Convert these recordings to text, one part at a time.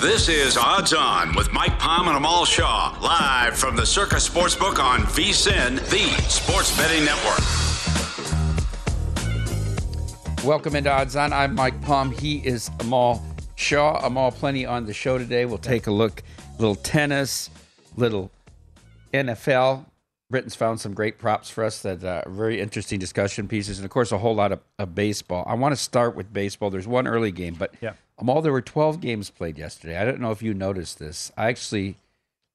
This is Odds On with Mike Palm and Amal Shaw, live from the Circus Sportsbook on VSIN, the Sports Betting Network. Welcome into Odds On. I'm Mike Palm. He is Amal Shaw. Amal, plenty on the show today. We'll take a look, little tennis, little NFL. Britain's found some great props for us that uh, very interesting discussion pieces, and of course, a whole lot of, of baseball. I want to start with baseball. There's one early game, but Yeah. Amal, there were 12 games played yesterday. I don't know if you noticed this. I actually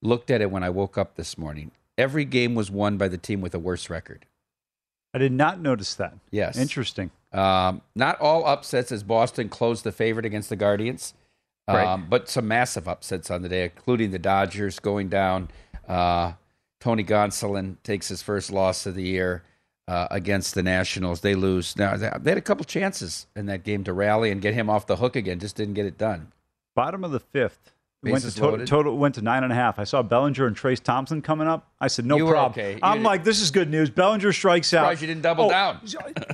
looked at it when I woke up this morning. Every game was won by the team with a worse record. I did not notice that. Yes. Interesting. Um, not all upsets as Boston closed the favorite against the Guardians, um, Right. but some massive upsets on the day, including the Dodgers going down. Uh, Tony Gonsolin takes his first loss of the year uh, against the Nationals. They lose. Now they had a couple chances in that game to rally and get him off the hook again. Just didn't get it done. Bottom of the fifth. Went to total, total went to nine and a half. I saw Bellinger and Trayce Thompson coming up. I said, no You problem. okay. I'm didn't- like, this is good news. Bellinger strikes out. Surprised you didn't double Oh, down.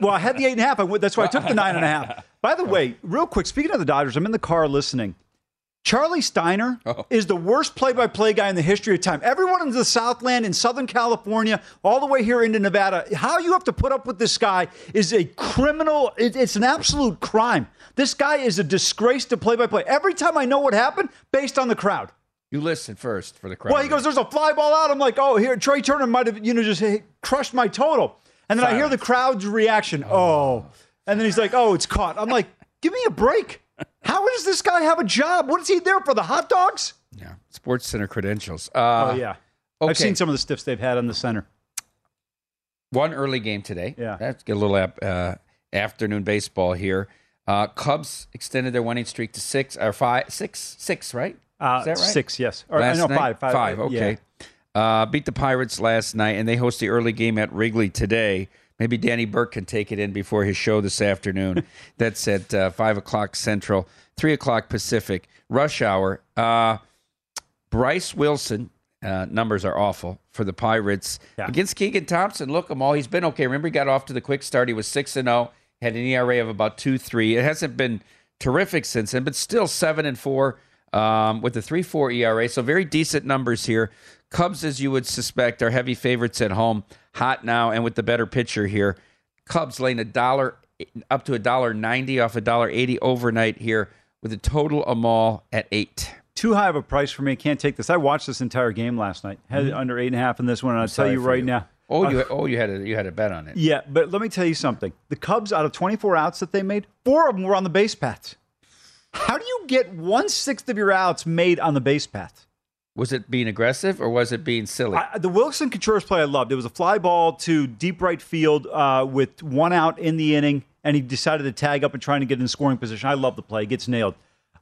well, I had the eight and a half. I went, that's why I took the nine and a half. By the way, real quick, speaking of the Dodgers, I'm in the car listening. Charlie Steiner Oh. is the worst play-by-play guy in the history of time. Everyone in the Southland, in Southern California, all the way here into Nevada, how you have to put up with this guy is a criminal. it- it's an absolute crime. This guy is a disgrace to play-by-play. Every time I know what happened, based on the crowd. You listen first for the crowd. Well, he goes, "There's a fly ball out." I'm like, "Oh, here, Trea Turner might have, you know, just crushed my total." And then I hear the crowd's reaction. Oh, and then he's like, "Oh, it's caught." I'm like, "Give me a break." How does this guy have a job? What is he there for? The hot dogs? yeah, Sports Center credentials. Uh, oh yeah, okay. I've seen some of the stiffs they've had on the center. One early game today. Yeah. Let's get a little ap- uh, afternoon baseball here. Uh, Cubs extended their winning streak to six or five, six, six, right? Uh, Is that right? Six, yes. Or, Last no, night? five, five. Five, okay. Uh, beat the Pirates last night, and they host the early game at Wrigley today. Maybe Danny Burke can take it in before his show this afternoon. That's at uh, 5 o'clock Central, 3 o'clock Pacific. Rush hour. Uh, Bryce Wilson, uh, numbers are awful for the Pirates. Yeah. Against Keegan Thompson, look, him all. He's been okay. Remember, he got off to the quick start. He was 6 and 0, had an ERA of about 2 3. It hasn't been terrific since then, but still 7 and 4 um, with a 3 4 ERA. So very decent numbers here. Cubs, as you would suspect, are heavy favorites at home. Hot now, and with the better pitcher here. Cubs laying a dollar up to a dollar ninety off a dollar eighty overnight here with a total Amal at eight. Too high of a price for me. Can't take this. I watched this entire game last night. Had it mm-hmm. under eight and a half in this one, and I'll tell you right you. now. Oh, you uh, oh you had a you had a bet on it. Yeah, but let me tell you something. The Cubs, out of 24 outs that they made, four of them were on the base paths. How do you get one sixth of your outs made on the base path? Was it being aggressive or was it being silly? I, the Willson Contreras play I loved. It was a fly ball to deep right field uh, with one out in the inning, and he decided to tag up and trying to get in scoring position. I love the play. He gets nailed.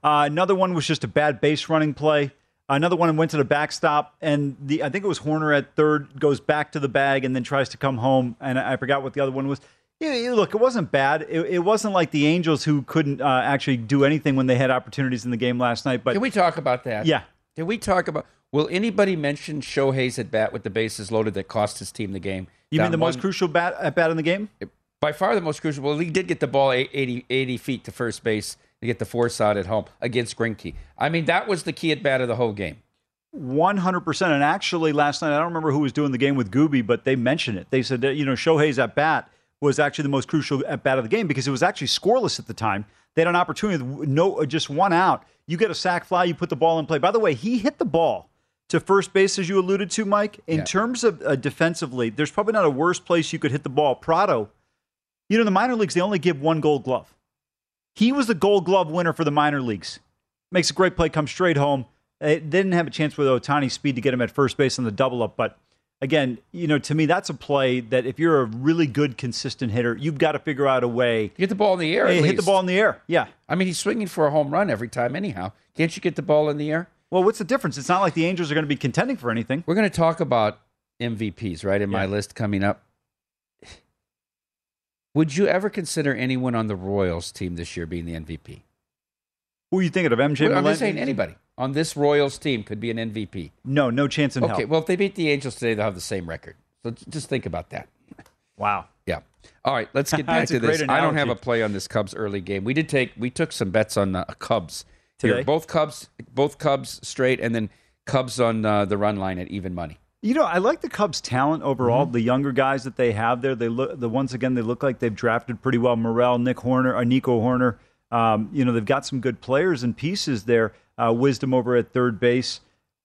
Uh, another one was just a bad base running play. Another one went to the backstop, and the I think it was Hoerner at third goes back to the bag and then tries to come home. And I forgot what the other one was. Yeah, look, it wasn't bad. It, it wasn't like the Angels who couldn't uh, actually do anything when they had opportunities in the game last night. But Can we talk about that? Yeah. Can we talk about? Will anybody mention Shohei's at bat with the bases loaded that cost his team the game? you mean Down the most crucial bat at bat in the game? by far the most crucial. Well, he did get the ball 80, 80 feet to first base to get the force out at home against Greinke. I mean, that was the key at bat of the whole game. One hundred percent. And actually, last night I don't remember who was doing the game with Gubi, but they mentioned it. They said that you know Shohei's at bat was actually the most crucial at bat of the game because it was actually scoreless at the time. They had an opportunity, with no just one out. You get a sac fly, you put the ball in play. By the way, he hit the ball to first base as you alluded to, Mike. In Yeah. terms of uh, defensively, there's probably not a worse place you could hit the ball. Pratto, you know, the minor leagues they only give one Gold Glove. He was the Gold Glove winner for the minor leagues. Makes a great play, comes straight home. It didn't have a chance with Ohtani's speed to get him at first base on the double up, but again, you know, to me, that's a play that if you're a really good, consistent hitter, you've got to figure out a way. Get the ball in the air. Hey, at hit the ball in the air. Yeah. I mean, he's swinging for a home run every time, anyhow. Can't you get the ball in the air? Well, what's the difference? It's not like the Angels are going to be contending for anything. We're going to talk about MVPs, right, in my list coming up. Would you ever consider anyone on the Royals team this year being the MVP? Who are you thinking of? MJ Well, I'm just saying anybody on this Royals team could be an MVP. No, no chance in Okay, hell. Okay, well, if they beat the Angels today, they'll have the same record. So just think about that. Wow. Yeah. All right, let's get back to this. I don't have a play on this Cubs early game. We did take we took some bets on uh, Cubs here. Today? Both Cubs, both Cubs straight, and then Cubs on uh, the run line at even money. You know, I like the Cubs' talent overall. Mm-hmm. The younger guys that they have there, they look. The once again, they look like they've drafted pretty well. Morel, Nick Hoerner, uh, Nico Hoerner. Um, you know, they've got some good players and pieces there. Uh, Wisdom over at third base,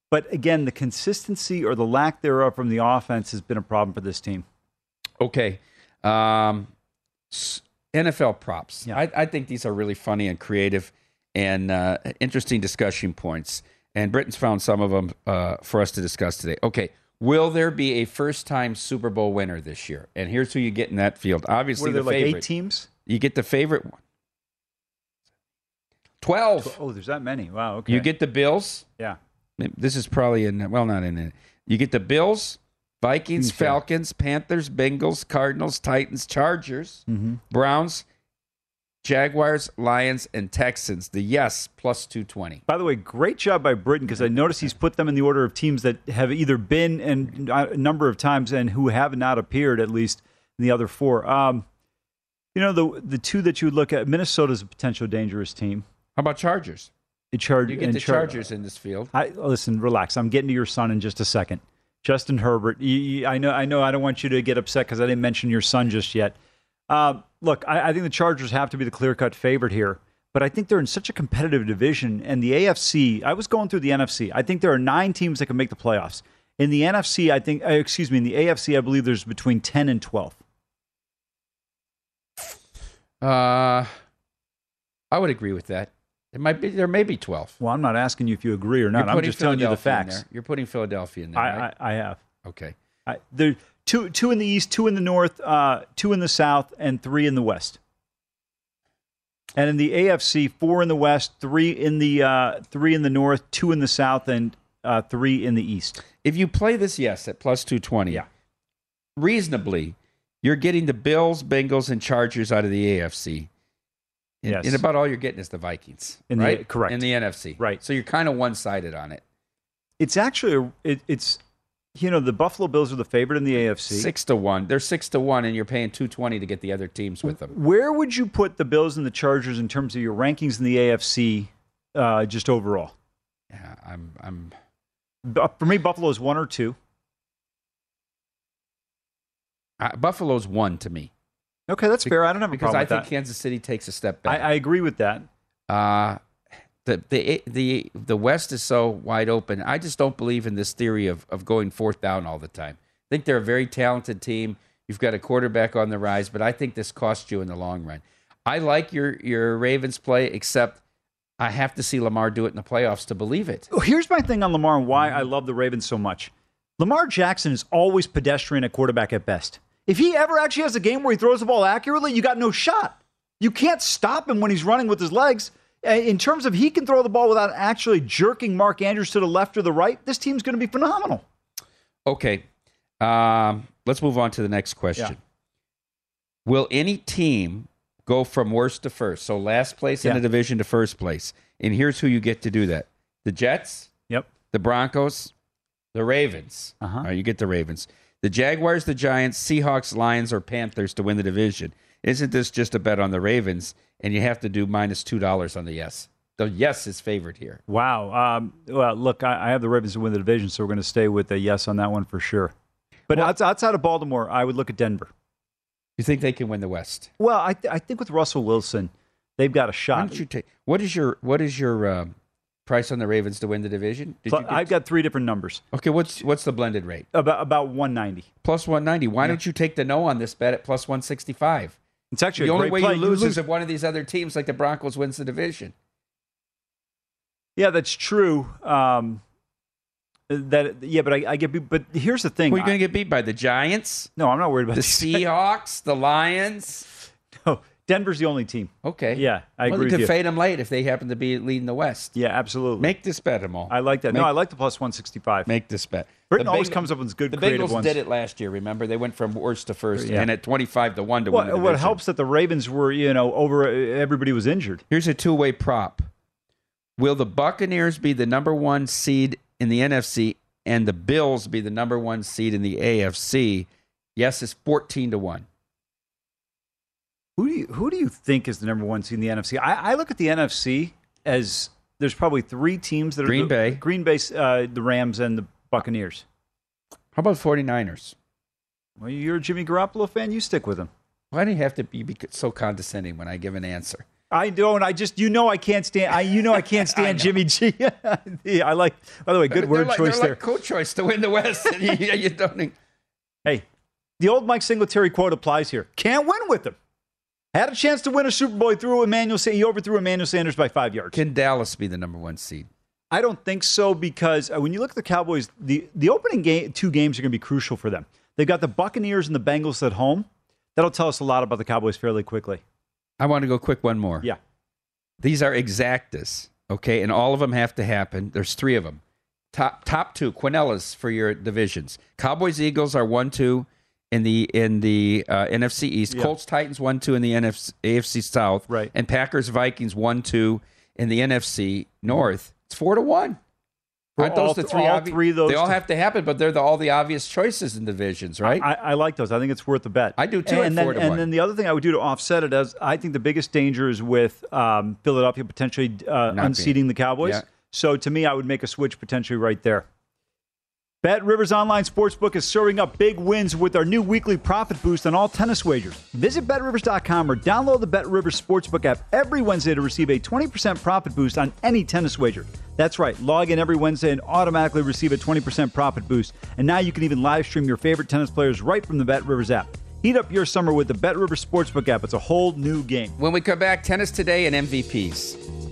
but again, the consistency or the lack thereof from the offense has been a problem for this team. Okay. Um, NFL props. Yeah. I, I think these are really funny and creative and uh, interesting discussion points. And Britain's found some of them uh, for us to discuss today. Okay. Will there be a first time Super Bowl winner this year? And here's who you get in that field. Obviously, Were there the like favorite. eight teams? You get the favorite one. 12. Oh, there's that many. Wow. Okay. You get the Bills. yeah. This is probably in, well, not in it. You get the Bills, Vikings, Okay. Falcons, Panthers, Bengals, Cardinals, Titans, Chargers, Mm-hmm. Browns, Jaguars, Lions, and Texans. The yes, plus 220. By the way, great job by Britain because I noticed he's put them in the order of teams that have either been and a number of times and who have not appeared at least in the other four. Um, you know the the two that you would look at, Minnesota's a potential dangerous team. How about Chargers? It charge, You get and the Char- Chargers in this field. I listen, relax. I'm getting to your son in just a second. Justin Herbert. You, you, I know. I know. I don't want you to get upset because I didn't mention your son just yet. Uh, look, I, I think the Chargers have to be the clear-cut favorite here, but I think they're in such a competitive division. And the AFC. I was going through the NFC. I think there are nine teams that can make the playoffs. In the NFC, I think. Uh, excuse me. In the AFC, I believe there's between ten and twelve. Uh, I would agree with that. It might be there may be 12. Well, I'm not asking you if you agree or not. I'm just telling you the facts. You're putting Philadelphia in there, I, right? I, I have. okay. I, there two two in the east, two in the north, uh, two in the south, and three in the west. And in the AFC, four in the west, three in the uh, three in the north, two in the south, and uh, three in the east. If you play this yes at plus 220, Yeah. reasonably, you're getting the Bills, Bengals, and Chargers out of the AFC. And, Yes. and about all you're getting is the Vikings. In the- right? correct. In the NFC. Right. So you're kind of one sided on it. It's actually it, it's you know the Buffalo Bills are the favorite in the AFC. Six to one. They're six to one, and you're paying 220 to get the other teams with them. Where would you put the Bills and the Chargers in terms of your rankings in the AFC, uh, just overall? Yeah, I'm, I'm, For me, Buffalo is one or two. uh, Buffalo's one to me. Okay, that's fair. I don't have a Because problem I with think that. Kansas City takes a step I, back. I agree with that. Uh, the the the the West is so wide open. I just don't believe in this theory of of going fourth down all the time. I think they're a very talented team. You've got a quarterback on the rise, but I think this costs you in the long run. I like your your Ravens play, except I have to see Lamar do it in the playoffs to believe it. Oh, Here's my thing on Lamar and why I love the Ravens so much. Lamar Jackson is always pedestrian at quarterback at best. If he ever actually has a game where he throws the ball accurately, you got no shot. You can't stop him when he's running with his legs. Uh, In terms of he can throw the ball without actually jerking Mark Andrews to the left or the right, this team's going to be phenomenal. Okay, um, let's move on to the next question. Yeah. Will any team go from worst to first? So last place in the division to first place, and here's who you get to do that: the Jets, Yep. the Broncos, the Ravens. Uh-huh. Right, you get the Ravens. The Jaguars, the Giants, Seahawks, Lions, or Panthers to win the division. Isn't this just a bet on the Ravens? And you have to do minus two dollars on the yes. The yes is favored here. Wow. Um, well, look, I, I have the Ravens to win the division, so we're going to stay with a yes on that one for sure. But outs- outside of Baltimore, I would look at Denver. You think they can win the West? Well, I, I think with Russell Wilson, they've got a Why shot. don't you take? What is your what is your um, price on the Ravens to win the division? Did Pl- you get- I've got three different numbers. okay. What's what's the blended rate? About about 190. Plus one ninety. Why don't you take the no on this bet at plus one sixty five? It's actually The a only great way play. you lose is if one of these other teams, like the Broncos, wins the division. Yeah, that's true. Um, that yeah, but I, I get. But here's the thing. Who are you going to get beat by? The Giants, no, I'm not worried about the these- Seahawks, the Lions. No, Denver's the only team. Okay. Yeah, I well, agree you could fade them late if they happen to be leading the West. Yeah, absolutely. Make this bet, all. I like that. Make, no, I like the plus 165. make this bet. Britain The always comes up with good The creative Bengals ones. did it last year. Remember, they went from worst to first, Yeah. and at twenty-five to one to win the What, helps that the Ravens were, you know, over uh, everybody was injured. Here's a two-way prop. Will the Buccaneers be the number one seed in the NFC and the Bills be the number one seed in the AFC? Yes, it's fourteen to one. Who do you who do you think is the number one seed in the NFC? I, I look at the NFC as there's probably three teams that are Green the- Bay. Green Bay, uh, the Rams, and the Buccaneers. How about 49ers? Well, you're a Jimmy Garoppolo fan. You stick with him. Why do you have to be so condescending when I give an answer? I don't. I just you know I can't stand. I you know I can't stand Jimmy G. Yeah, I like. By the way, good They're word like, choice they're there. like co-choice to win the West. and you, you don't. Hey, the old Mike Singletary quote applies here. Can't win with him. Had a chance to win a Super Bowl. He threw Emmanuel. He overthrew Emmanuel Sanders by five yards. Can Dallas be the number one seed? I don't think so because uh, when you look at the Cowboys, the, the opening game, two games are going to be crucial for them. They've got the Buccaneers and the Bengals at home. That'll tell us a lot about the Cowboys fairly quickly. I want to go quick one more. Yeah. These are exactas, okay, and all of them have to happen. There's three of them. Top top two, Quinellas for your divisions. Cowboys Eagles are one two in the in the uh, NFC East. Yeah. Colts Titans one two in the NFC, AFC South. Right. And Packers Vikings one two in the NFC North. It's four to one. For Aren't those the three? all obvi- three of those They all have to happen, but they're the, all the obvious choices in divisions, right? I, I like those. I think it's worth the bet. I do too, at And, then, to and then the other thing I would do to offset it is I think the biggest danger is with um, Philadelphia potentially uh, unseating the Cowboys. Yeah. So to me, I would make a switch potentially right there. Bet Rivers Online Sportsbook is serving up big wins with our new weekly profit boost on all tennis wagers. Visit betrivers.com or download the Bet Rivers Sportsbook app every Wednesday to receive a 20% profit boost on any tennis wager. That's right, log in every Wednesday and automatically receive a 20% profit boost. And now you can even live stream your favorite tennis players right from the Bet Rivers app. Heat up your summer with the Bet Rivers Sportsbook app. It's a whole new game. when we come back, tennis today and MVPs.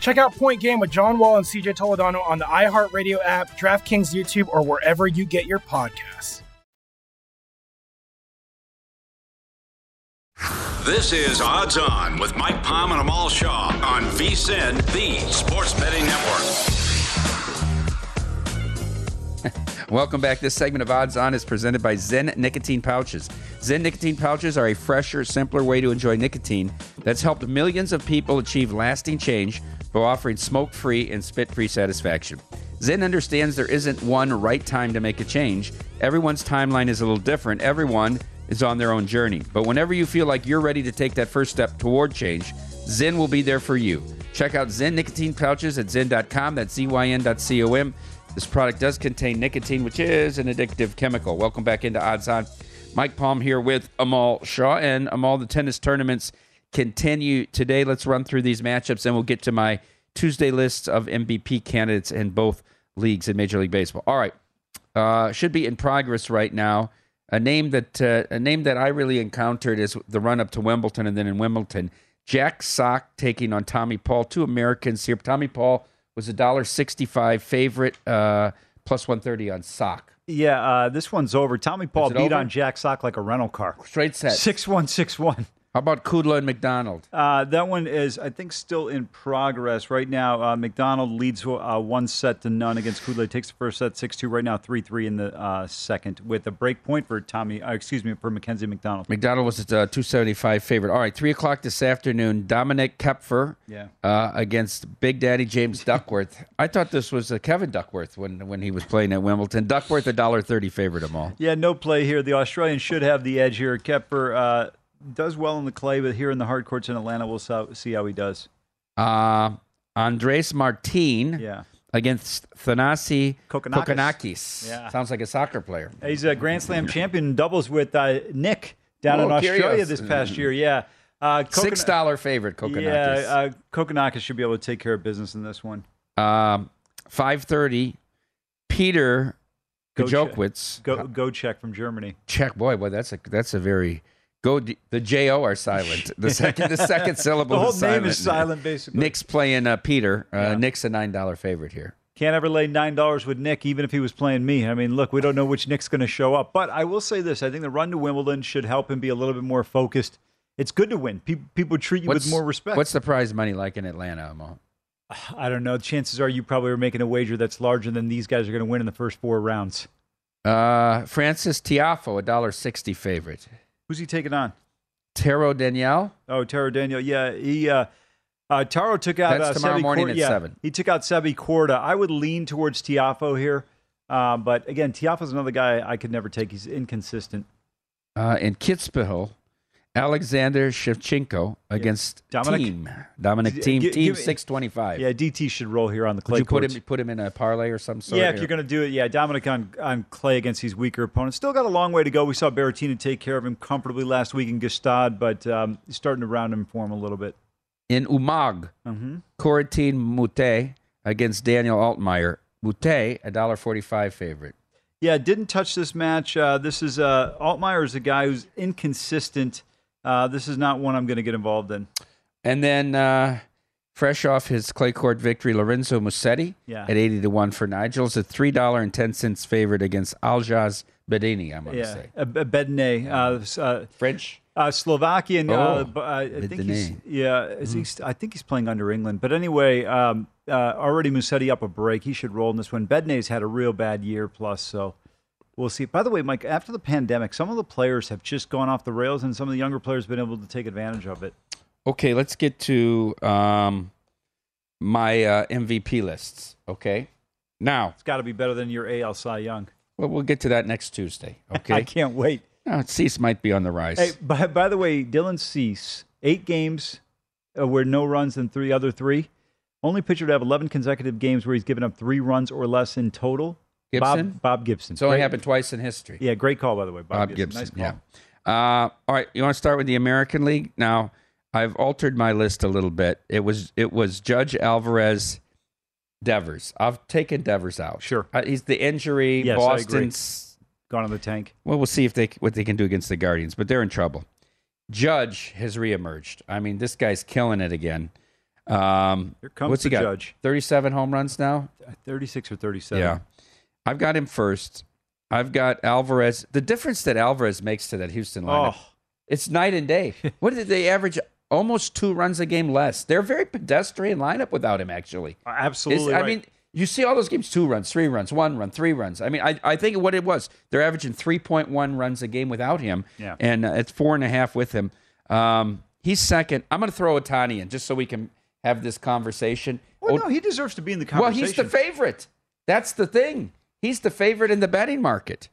Check out Point Game with John Wall and CJ Toledano on the iHeartRadio app, DraftKings YouTube, or wherever you get your podcasts. This is Odds On with Mike Palm and Amal Shaw on VSIN, the Sports Betting Network. Welcome back. This segment of Odds On is presented by Zyn Nicotine Pouches. Zyn Nicotine Pouches are a fresher, simpler way to enjoy nicotine that's helped millions of people achieve lasting change by offering smoke free and spit free satisfaction. Zyn understands there isn't one right time to make a change. Everyone's timeline is a little different. Everyone is on their own journey. But whenever you feel like you're ready to take that first step toward change, Zyn will be there for you. Check out Zyn nicotine pouches at zyn.com. That's zyn.com. This product does contain nicotine, which is an addictive chemical. Welcome back into Odds On. Mike Palm here with Amal Shaw and Amal. The tennis tournaments continue today. Let's run through these matchups and we'll get to my Tuesday list of MVP candidates in both leagues in Major League Baseball. All right. Uh, should be in progress right now. A name that uh, a name that I really encountered is the run up to Wimbledon and then in Wimbledon. Jack Sock taking on Tommy Paul. Two Americans here. Tommy Paul was a dollar sixty five favorite, uh, plus one thirty on Sock. Yeah, uh, this one's over. Tommy Paul beat over? on Jack Sock like a rental car. Straight set. Six one six one. How about Kudla and McDonald? Uh, that one is, I think, still in progress right now. Uh, McDonald leads uh, one set to none against Kudla. Takes the first set six two right now, three three in the uh, second with a break point for Tommy. Uh, excuse me for Mackenzie McDonald. McDonald was a uh, two seventy five favorite. All right, three o'clock this afternoon. Dominic Koepfer, yeah, against Big Daddy James Duckworth. I thought this was Kevin Duckworth when when he was playing at Wimbledon. Duckworth a dollar thirty favorite them all. Yeah, no play here. The Australian should have the edge here. Koepfer does well in the clay, but here in the hard courts in Atlanta, we'll see how he does. Uh, Andres Martin. Yeah. Against Thanasi Kokkinakis. Kokkinakis. Yeah. Sounds like a soccer player. He's a Grand Slam champion doubles with uh, Nick down oh, in Australia curious. this past year. Yeah. Uh, Six dollar favorite, Kokkinakis. Yeah, uh, Kokkinakis should be able to take care of business in this one. Um, five thirty. Peter Gojowczyk. Go, go check from Germany. Check, boy, boy, that's a that's a very Go the J O are silent. The second the second syllable the whole is name silent. is silent basically. Nick's playing uh, Peter. Uh, yeah. Nick's a nine dollar favorite here. Can't ever lay nine dollars with Nick, even if he was playing me. I mean, look, we don't know which Nick's going to show up. But I will say this: I think the run to Wimbledon should help him be a little bit more focused. It's good to win. People, people treat you what's, with more respect. What's the prize money like in Atlanta, Mo? I don't know. Chances are you probably are making a wager that's larger than these guys are going to win in the first four rounds. Uh, Frances Tiafoe, a dollar sixty favorite. Who's he taking on? Taro Daniel. Oh, Taro Daniel. Yeah, he uh, uh, Taro took out That's uh, tomorrow Sebi morning Cor- at yeah, 7. He took out Sebi Korda. I would lean towards Tiafoe here, uh, but again, Tiafoe's another guy I could never take. He's inconsistent. Uh, in Kitzbühel, Alexander Shevchenko against Dominic- Thiem. Dominic Thiem, Thiem give- 625. Yeah, DT should roll here on the clay Would you put courts. him, put him in a parlay or some sort? Yeah, if you're going to do it, yeah, Dominic on, on clay against these weaker opponents. Still got a long way to go. We saw Berrettini take care of him comfortably last week in Gstaad, but um, he's starting to round him form a little bit. In Umag, Mhm. Corentin Moutet against Daniel Altmaier. Moutet, a dollar forty-five favorite. Yeah, didn't touch this match. Uh, this is uh, Altmaier is a guy who's inconsistent. Uh, this is not one I'm going to get involved in. And then, uh, fresh off his clay court victory, Lorenzo Musetti Yeah. at eighty to one for Nigel's a three dollar and ten cents favorite against Aljaz Bedene. I'm going to Yeah, say uh, B- Bedene, uh, uh, French, uh, Slovakian. Oh, uh, uh, I think he's Bedene. yeah. Is he, I think he's playing under England. But anyway, um, uh, already Musetti up a break. He should roll in this one. Bedene's had a real bad year plus, so we'll see. By the way, Mike, after the pandemic, some of the players have just gone off the rails, and some of the younger players have been able to take advantage of it. Okay, let's get to um, my uh, MVP lists. Okay, now It's got to be better than your AL Cy Young. well, we'll get to that next Tuesday. Okay, I can't wait. No, Cease might be on the rise. Hey, by, by the way, Dylan Cease, eight games uh, where no runs and three other three. Only pitcher to have 11 consecutive games where he's given up three runs or less in total. Gibson? Bob, Bob Gibson. It's only Great- happened twice in history. Yeah, great call, by the way. Bob, Bob Gibson. Gibson. Nice call. yeah. Uh, all right, you want to start with the American League? Now, I've altered my list a little bit. It was it was Judge Alvarez, Devers. I've taken Devers out. Sure. Uh, he's the injury. Yes. Boston's. Gone in the tank. Well, we'll see if they what they can do against the Guardians, but they're in trouble. Judge has reemerged. I mean, this guy's killing it again. Um, Here comes what's he the got? Judge. Thirty-seven home runs now. 36 or 37. Yeah. I've got him first. I've got Alvarez. The difference that Alvarez makes to that Houston lineup, Oh. it's night and day. what did they average? Almost two runs a game less. They're a very pedestrian lineup without him, actually. Absolutely. It's- I mean, you see all those games two runs, three runs, one run, three runs. I mean, I, I think what it was, they're averaging 3.1 runs a game without him. Yeah. And uh, it's four and a half with him. Um, he's second. I'm going to throw Ohtani in just so we can have this conversation. well, no, he deserves to be in the conversation. well, he's the favorite. That's the thing. He's the favorite in the betting market.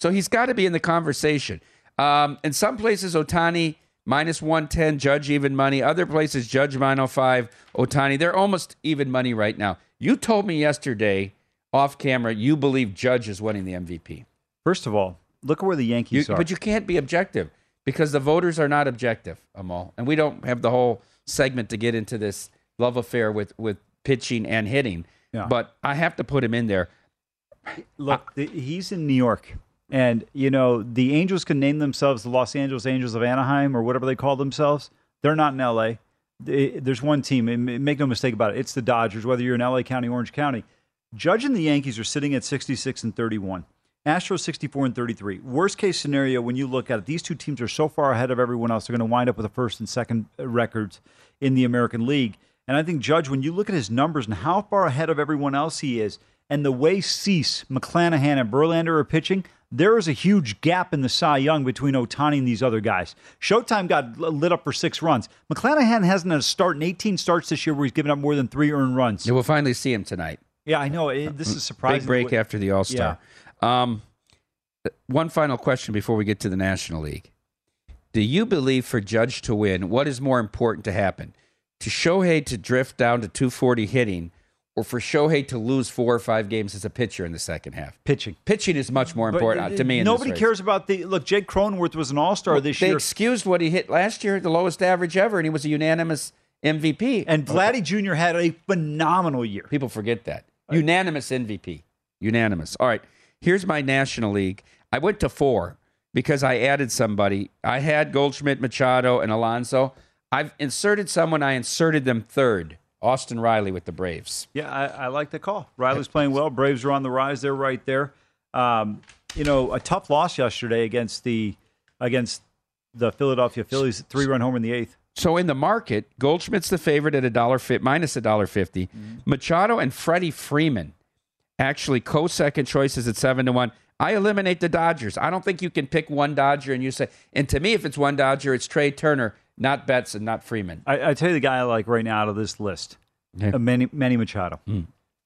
So he's got to be in the conversation. Um, in some places, Ohtani minus 110, Judge even money. Other places, Judge minus 5, Ohtani. They're almost even money right now. You told me yesterday off camera you believe Judge is winning the MVP. First of all, look at where the You, Yankees are. but you can't be objective because the voters are not objective, Amal. And we don't have the whole segment to get into this love affair with, with pitching and hitting. Yeah. But I have to put him in there. Look, the, he's in New York. And, you know, the Angels can name themselves the Los Angeles Angels of Anaheim or whatever they call themselves. They're not in L.A. They- there's one team, and make no mistake about it, it's the Dodgers, whether you're in L.A. County, Orange County. Judge and the Yankees are sitting at 66 and 31. Astros 64 and 33. Worst case scenario, when you look at it, these two teams are so far ahead of everyone else. They're going to wind up with the first and second uh, records in the American League. And I think Judge, when you look at his numbers and how far ahead of everyone else he is, and the way Cease, McClanahan, and Verlander are pitching, there is a huge gap in the Cy Young between Ohtani and these other guys. Showtime got lit up for six runs. McClanahan hasn't had a start in 18 starts this year where he's given up more than three earned runs. Yeah, we'll finally see him tonight. Yeah, I know. It, this is surprising. Big break after the All Star. Um, one final question before we get to the National League. Do you believe for Judge to win, what is more important to happen? To Shohei to drift down to 240 hitting, or for Shohei to lose four or five games as a pitcher in the second half? Pitching. Pitching is much more important uh, to me. in this Nobody cares about the look. Jake Cronenworth was an All Star this they year, They excused what he hit last year, the lowest average ever, and he was a unanimous MVP. and Vladdy Jr. had a phenomenal year. People forget that. Unanimous MVP. Unanimous. All right. Here's my National League. I went to four because I added somebody. I had Goldschmidt, Machado, and Alonso. I've inserted someone. I inserted them third. Austin Riley with the Braves. Yeah, I, I like the call. Riley's playing well. Braves are on the rise. They're right there. Um, you know, a tough loss yesterday against the against the Philadelphia Phillies. Three run homer in the eighth. So in the market, Goldschmidt's the favorite at a dollar fit minus a dollar 50 Machado and Freddie Freeman actually co-second choices at seven to one. I eliminate the Dodgers. I don't think you can pick one Dodger and you say. And to me, if it's one Dodger, it's Trea Turner, not Betts and not Freeman. I, I tell you the guy I like right now out of this list, Yeah. uh, Manny, Manny Machado.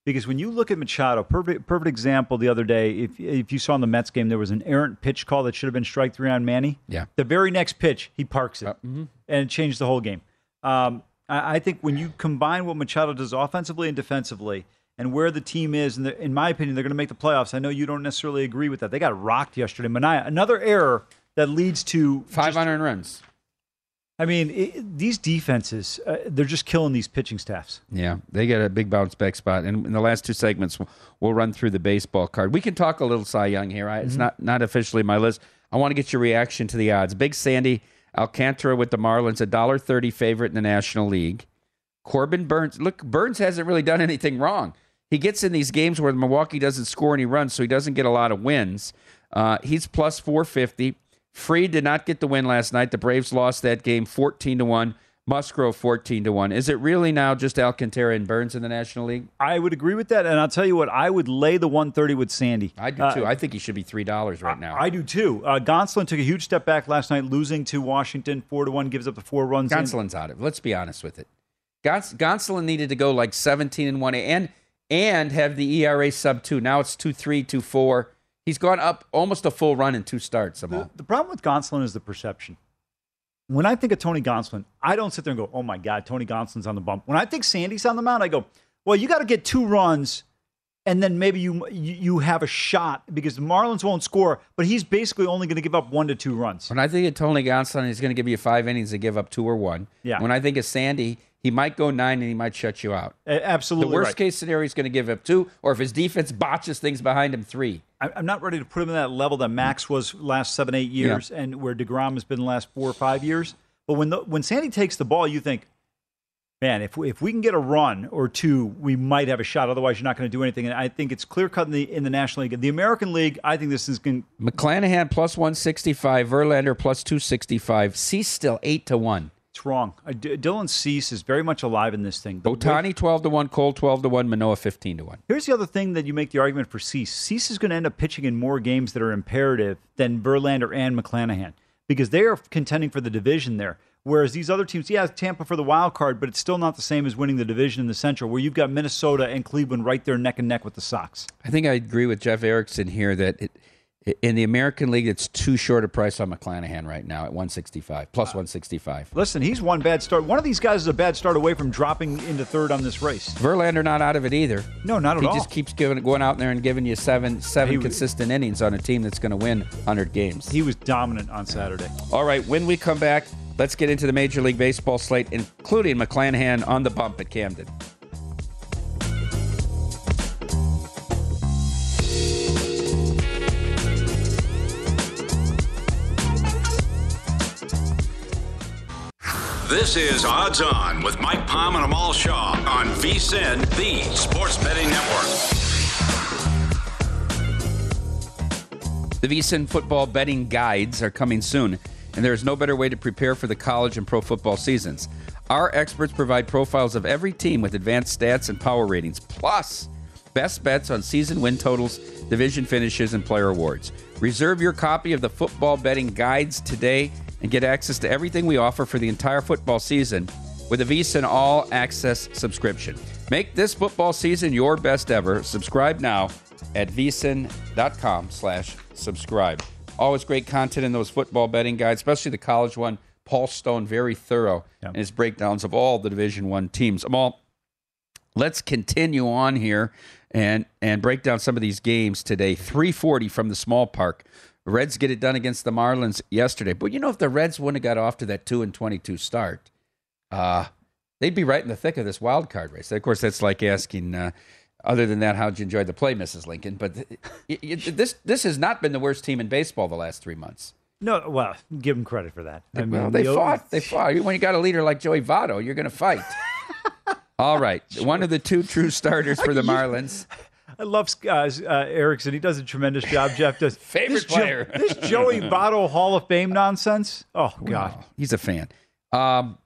Because when you look at Machado, perfect, perfect example the other day, if, if you saw in the Mets game, there was an errant pitch call that should have been strike three on Manny. Yeah. The very next pitch, he parks it and it changed the whole game. Um, I, I think when you combine what Machado does offensively and defensively and where the team is, and in my opinion, they're going to make the playoffs. I know you don't necessarily agree with that. They got rocked yesterday. Mania, another error that leads to 500 runs. I mean, it, these defenses, uh, they're just killing these pitching staffs. Yeah, they get a big bounce back spot. And in the last two segments, we'll, we'll run through the baseball card. We can talk a little Cy Young here. I, It's not not officially my list. I want to get your reaction to the odds. Big Sandy Alcantara with the Marlins, a dollar thirty favorite in the National League. Corbin Burnes. Look, Burnes hasn't really done anything wrong. He gets in these games where the Milwaukee doesn't score any runs, so he doesn't get a lot of wins. Uh, he's plus four fifty. Fried did not get the win last night. The Braves lost that game fourteen to one. Musgrove fourteen to one. Is it really now just Alcantara and Burnes in the National League? I would agree with that, and I'll tell you what, I would lay the 130 with Sandy. I do Uh, too. I think he should be three dollars right now. I do too. Uh, Gonsolin took a huge step back last night, losing to Washington four to one, gives up the four runs. in. Gonsolin's out of. it. Let's be honest with it. Gons- Gonsolin needed to go like seventeen and one and and have the ERA sub two. Now it's two three two four. He's gone up almost a full run in two starts. Amal. The problem with Gonsolin is the perception. When I think of Tony Gonsolin, I don't sit there and go, "Oh my God, Tony Gonsolin's on the bump." When I think Sandy's on the mound, I go, "Well, you got to get two runs, and then maybe you you you have a shot because the Marlins won't score, but he's basically only going to give up one to two runs." When I think of Tony Gonsolin, he's going to give you five innings to give up two or one. Yeah. When I think of Sandy, he might go nine and he might shut you out. Absolutely, The worst right. case scenario, he's going to give up two, or if his defense botches things behind him, three. I'm not ready to put him in that level that Max was last seven, eight years, and where Degrom has been the last four or five years. But when the, when Sandy takes the ball, you think, man, if we, if we can get a run or two, we might have a shot. Otherwise, you're not going to do anything. And I think it's clear cut in the in the National League, the American League. I think this is going. McClanahan plus 165, Verlander plus 265. Cease still 8 to 1. It's wrong. Uh, D- Dylan Cease is very much alive in this thing. The way- Ohtani 12 to 1, Cole 12 to 1, Manoah 15 to 1. Here's the other thing that you make the argument for Cease. Cease is going to end up pitching in more games that are imperative than Verlander and McClanahan because they are contending for the division there. Whereas these other teams, yeah, Tampa for the wild card, but it's still not the same as winning the division in the Central, where you've got Minnesota and Cleveland right there neck and neck with the Sox. I think I agree with Jeff Erickson here that it, in the American League, it's too short a price on McClanahan right now at 165, plus 165. Listen, he's one bad start. One of these guys is a bad start away from dropping into third on this race. Verlander not out of it either. No, not at he all. He just keeps giving, going out there and giving you seven seven He- consistent innings on a team that's going to win 100 games. He was dominant on Saturday. All right, when we come back, let's get into the Major League Baseball slate, including McClanahan on the bump at Camden. This is Odds On with Mike Palm and Amal Shaw on VSIN, the Sports Betting Network. The VSIN football betting guides are coming soon, and there is no better way to prepare for the college and pro football seasons. Our experts provide profiles of every team with advanced stats and power ratings, plus best bets on season win totals, division finishes, and player awards. Reserve your copy of the football betting guides today and get access to everything we offer for the entire football season with a VSIN All Access subscription. Make this football season your best ever. Subscribe now at vsin.com slash subscribe. Always great content in those football betting guides, especially the college one. Paul Stone, very thorough in his breakdowns of all the Division One teams. Amal, let's continue on here and and break down some of these games today. 340 from the small park. Reds get it done against the Marlins yesterday. But you know, if the Reds wouldn't have got off to that 2 and 22 start, uh, they'd be right in the thick of this wild card race. Of course, that's like asking, uh, other than that, how'd you enjoy the play, Mrs. Lincoln? But th- y- y- this this has not been the worst team in baseball the last three months. No, well, give them credit for that. I well, they the- fought. They fought. When you got a leader like Joey Votto, you're going to fight. All right. One of the two true starters for the Marlins. I love uh, uh, Erickson. He does a tremendous job. Jeff does. Favorite this Jo- player. this Joey Votto Hall of Fame nonsense. Oh God. He's a fan. Um,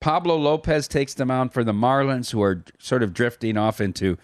Pablo Lopez takes them out for the Marlins, who are sort of drifting off into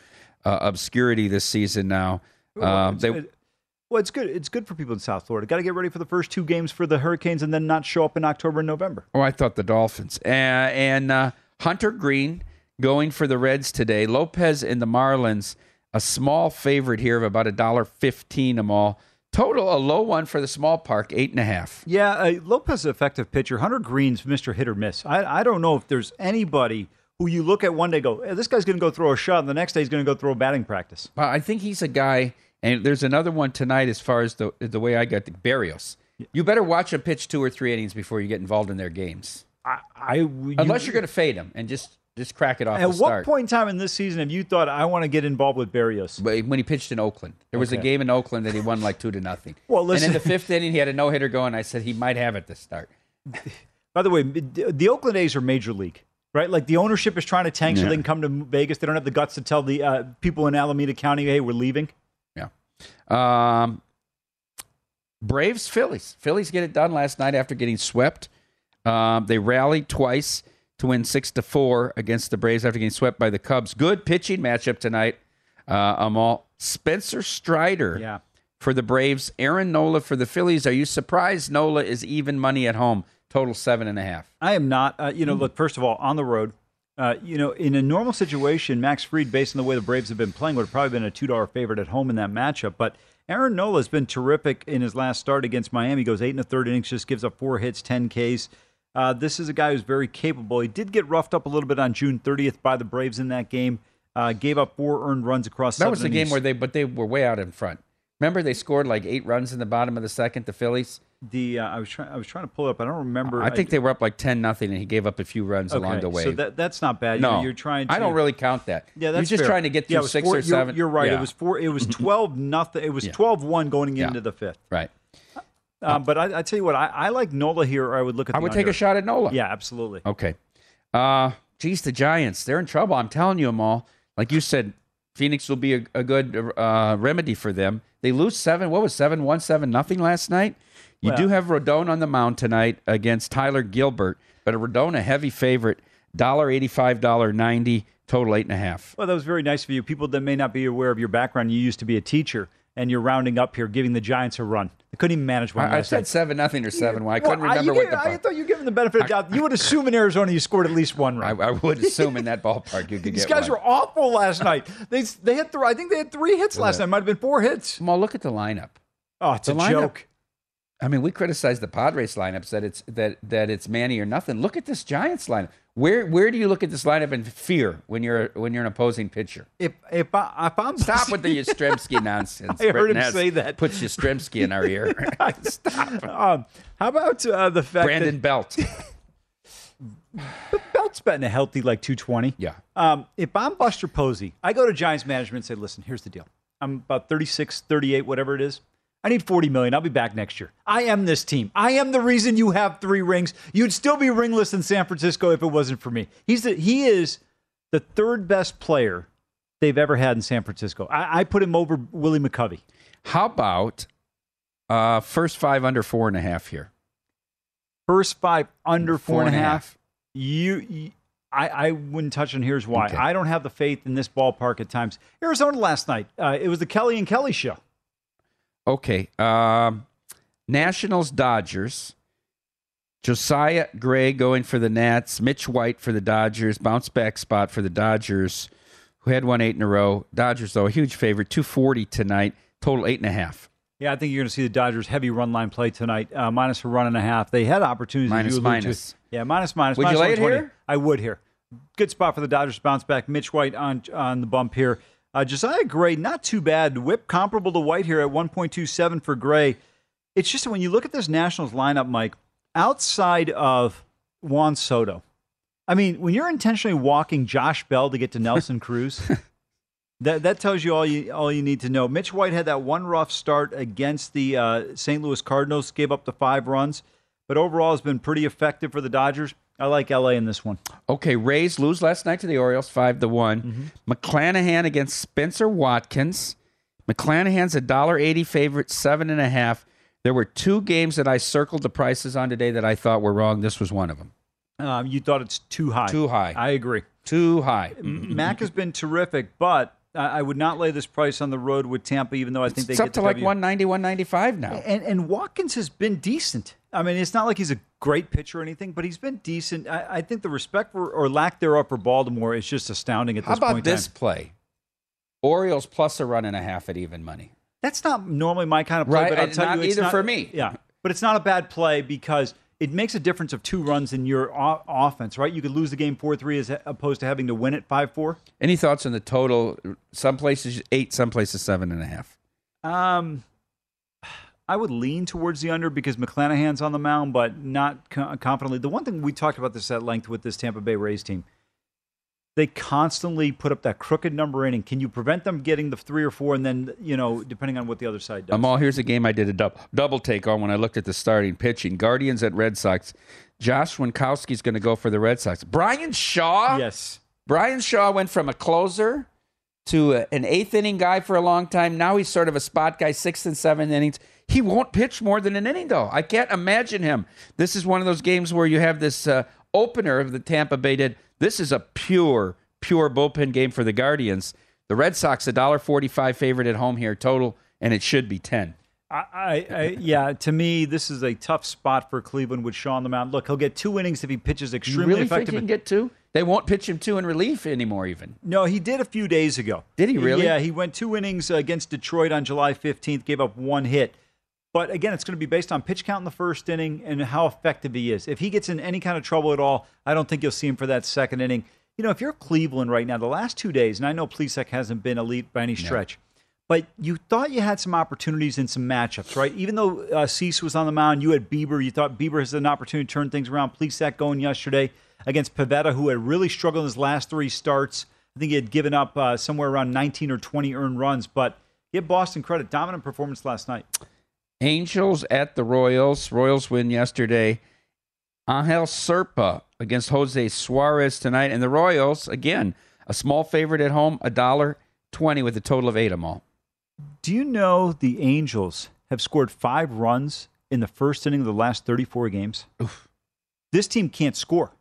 uh, obscurity this season now. Um, they, Well, it's good. It's good for people in South Florida. Got to get ready for the first two games for the Hurricanes, and then not show up in October and November. Oh, I thought the Dolphins. Uh, and uh, Hunter Greene going for the Reds today. Lopez and the Marlins, a small favorite here of about a dollar fifteen a all. Total a low one for the small park, eight and a half. Yeah, uh, Lopez is effective pitcher. Hunter Greene's Mr. Hit or Miss. I, I don't know if there's anybody who you look at one day go, hey, this guy's going to go throw a shot, and the next day he's going to go throw a batting practice. But I think he's a guy, and there's another one tonight as far as the the way I got the Barrios. You better watch him pitch two or three innings before you get involved in their games. I, I you, Unless you're going to fade him and just just crack it off. At what start. point in time in this season have you thought I want to get involved with Berrios? When he pitched in Oakland, there was a game in Oakland that he won like two to nothing. Well, and listen- in the fifth inning, he had a no hitter going. I said he might have it to start. By the way, the Oakland A's are major league, right? Like the ownership is trying to tank so they can come to Vegas. They don't have the guts to tell the uh, people in Alameda County, "Hey, we're leaving." Yeah. Um, Braves, Phillies. Phillies get it done last night after getting swept. Um, they rallied twice to win six to four against the Braves after getting swept by the Cubs. Good pitching matchup tonight. Uh, Amal Spencer Strider Yeah. for the Braves. Aaron Nola for the Phillies. Are you surprised Nola is even money at home? Total seven and a half. I am not. Uh, you know, look. First of all, on the road, uh, you know, in a normal situation, Max Fried, based on the way the Braves have been playing, would have probably been a two dollar favorite at home in that matchup. But Aaron Nola has been terrific in his last start against Miami. He Goes eight and a third innings, just gives up four hits, ten Ks. Uh, this is a guy who's very capable. He did get roughed up a little bit on June 30th by the Braves in that game. Uh, gave up four earned runs across. That was the game where they, but they were way out in front. Remember, they scored like eight runs in the bottom of the second. The Phillies. the uh, I was trying. I was trying to pull it up. I don't remember. I think they were up like ten nothing, and he gave up a few runs along the way. So that, that's not bad. no, You're, you're trying. To, I don't really count that. Yeah, that's you're just fair. trying to get Yeah, through was six four- or you're- 7 You're, right. Yeah. It was four. It was twelve nothing. It was Yeah. 12-1 going Yeah. into the fifth. right. Um, but I, I tell you what, I, I like Nola here. Or I would look at. I would take a shot at Nola. Yeah, absolutely. Okay. Uh, geez, the Giants, they're in trouble. I'm telling you, them all. Like you said, Phoenix will be a, a good uh, remedy for them. They lose seven. What was seven one seven nothing last night? You Well- do have Rodon on the mound tonight against Tyler Gilbert, but a Rodon a heavy favorite. Dollar eighty five, dollar ninety, total eight and a half. Well, that was very nice of you. People that may not be aware of your background, you used to be a teacher, and you're rounding up here, giving the Giants a run. They couldn't even manage one I, I said night. seven nothing or seven one. I couldn't Well, remember what the. I thought you were giving the benefit of doubt. You would assume in Arizona you scored at least one I, run. I would assume in that ballpark you could get. These guys one. were awful last night. They they had th- I think they had three hits last night. Might have been four hits. Well, look at the lineup. Oh, it's The a lineup- joke. I mean, we criticize the Padres lineups that it's that that it's Manny or nothing. Look at this Giants lineup. Where where do you look at this lineup in fear when you're when you're an opposing pitcher? If if, I, if I'm Stop with the Yastrzemski nonsense. I heard Britton him say that. Puts Yastrzemski in our ear. Stop. um, how about uh, the fact Brandon Belt. that Belt's betting a healthy like 220? Yeah. Um, if I'm Buster Posey, I go to Giants management and say, listen, here's the deal. I'm about 36, 38, whatever it is. I need 40 million. I'll be back next year. I am this team. I am the reason you have three rings. You'd still be ringless in San Francisco if it wasn't for me. He's the, he is the third best player they've ever had in San Francisco. I, I put him over Willie McCovey. How about uh, first five under four and a half here? First five under four and a half. half. You, you I, I wouldn't touch on. Here's why. Okay. I don't have the faith in this ballpark at times. Arizona last night. Uh, it was the Kelly and Kelly show. Okay. Um, Nationals Dodgers. Josiah Gray going for the Nats. Mitch White for the Dodgers. Bounce back spot for the Dodgers, who had won eight in a row. Dodgers, though, a huge favorite. 240 tonight. Total eight and a half. Yeah, I think you're going to see the Dodgers heavy run line play tonight, uh, minus a run and a half. They had opportunities. Minus, you alluded to. Yeah, minus minus. Would you minus lay it here? I would here. Good spot for the Dodgers to bounce back. Mitch White on on the bump here. Uh, Josiah Gray, not too bad. Whip comparable to White here at 1.27 for Gray. It's just when you look at this Nationals lineup, Mike, outside of Juan Soto, I mean, when you're intentionally walking Josh Bell to get to Nelson Cruz, that that tells you all you all you need to know. Mitch White had that one rough start against the uh, St. Louis Cardinals, gave up the five runs, but overall has been pretty effective for the Dodgers. I like LA in this one. Okay, Rays lose last night to the Orioles, five to one. Mm-hmm. McClanahan against Spencer Watkins. McClanahan's a dollar eighty favorite, seven and a half. There were two games that I circled the prices on today that I thought were wrong. This was one of them. Um, you thought it's too high. Too high. I agree. Too high. Mac has been terrific, but I, would not lay this price on the road with Tampa, even though I think It's they up get to the like W. 190, 195 now. And and Watkins has been decent. I mean, it's not like he's a great pitcher or anything, but he's been decent. I, I think the respect for, or lack thereof for Baltimore is just astounding at How this about point. in this play? Orioles plus a run and a half at even money. That's not normally my kind of play, Right, but I'll and tell not you, it's either not, for me. Yeah, but it's not a bad play because it makes a difference of two runs in your o- offense, right? You could lose the game four three as opposed to having to win it five four. Any thoughts on the total? Some places eight, some places seven and a half. Um, I would lean towards the under because McClanahan's on the mound, but not co- confidently. The one thing we talked about this at length with this Tampa Bay Rays team, they constantly put up that crooked number inning. Can you prevent them getting the three or four, and then you know, depending on what the other side does? Amal, here's a game I did a dub- double take on when I looked at the starting pitching. Guardians at Red Sox. Josh Winckowski's going to go for the Red Sox. Bryan Shaw. Yes. Bryan Shaw went from a closer to a, an eighth inning guy for a long time. Now he's sort of a spot guy, sixth and seventh innings. He won't pitch more than an inning, though. I can't imagine him. This is one of those games where you have this uh, opener of the Tampa Bay did. This is a pure, pure bullpen game for the Guardians. The Red Sox, a dollar forty-five favorite at home here total, and it should be ten. I, I, yeah, to me, this is a tough spot for Cleveland with the mound. Look, he'll get two innings if he pitches You extremely really think effective. he can get two? They won't pitch him two in relief anymore, even. No, he did a few days ago. Did he really? Yeah, he went two innings against Detroit on July 15th, gave up one hit. But again, it's going to be based on pitch count in the first inning and how effective he is. If he gets in any kind of trouble at all, I don't think you'll see him for that second inning. You know, if you're Cleveland right now, the last two days, and I know Plesac hasn't been elite by any stretch, but you thought you had some opportunities in some matchups, right? Even though uh, Cease was on the mound, you had Bieber. You thought Bieber has an opportunity to turn things around. Plesac going yesterday against Pivetta, who had really struggled in his last three starts. I think he had given up uh, somewhere around 19 or 20 earned runs, but give Boston credit. Dominant performance last night. Angels at the Royals. Royals win yesterday. Angel Zerpa against Jose Suarez tonight. And the Royals, again, a small favorite at home, a dollar twenty with a total of eight of them all. Do you know the Angels have scored five runs in the first inning of the last 34 games? This team can't score.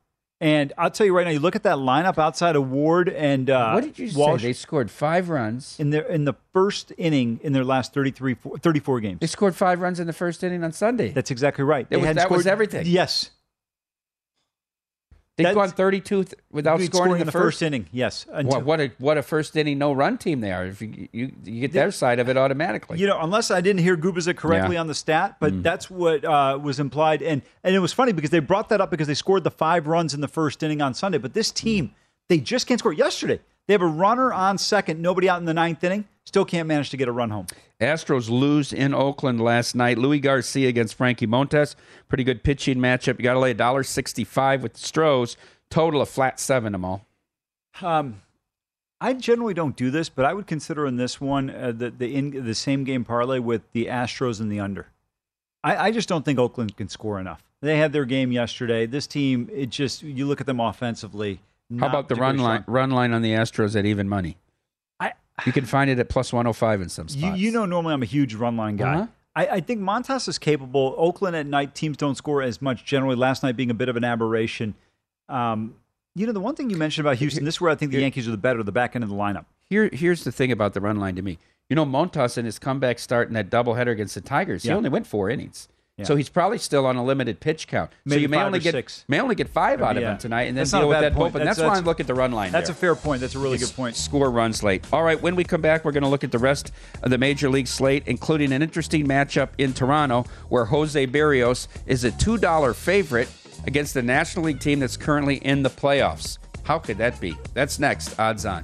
And I'll tell you right now, you look at that lineup outside of Ward and uh, what did you Walsh say? They scored five runs. in their in the first inning in their last 33 34 games. They scored five runs in the first inning on Sunday. That's exactly right. They was- was scored- everything. Yes. They've gone thirty-two without We'd scoring, in the, first. inning. Yes. What, what a what a first inning no run team they are. If you you, you get their side of it automatically. You know, unless I didn't hear Gubazik correctly Yeah. on the stat, but Mm. that's what uh, was implied. And and it was funny because they brought that up because they scored the five runs in the first inning on Sunday. But this team, they just can't score. Yesterday, they have a runner on second, nobody out in the ninth inning, still can't manage to get a run home. Astros lose in Oakland last night. Louis Garcia against Frankie Montas. Pretty good pitching matchup. You got to lay $1.65 with the Stros. Total of flat seven them all. Um, I generally don't do this, but I would consider in this one uh, the the in, the same game parlay with the Astros and the under. I, I just don't think Oakland can score enough. They had their game yesterday. This team, it just you look at them offensively. How about the run line, run line on the Astros at even money? You can find it at plus 105 in some You, spots. you know, normally I'm a huge run line guy. Uh-huh. I, I think Montas is capable. Oakland at night, teams don't score as much generally. Last night being a bit of an aberration. Um, you know, the one thing you mentioned about Houston, this is where I think the Yankees are the better, the back end of the lineup. Here, here's the thing about the run line to me. You know, Montas in his comeback start in that doubleheader against the Tigers, he only went four innings. Yeah. So he's probably still on a limited pitch count. so you may only get six. may only get five out of Yeah. him tonight, and then That's deal with that point. bullpen. That's- That's, why I'm looking at the run line. That's there. a fair point. That's a really good point. Score run slate. All right, when we come back, we're going to look at the rest of the major league slate, including an interesting matchup in Toronto where Jose Berrios is a $2 favorite against the National League team that's currently in the playoffs. How could that be? That's next. Odds on.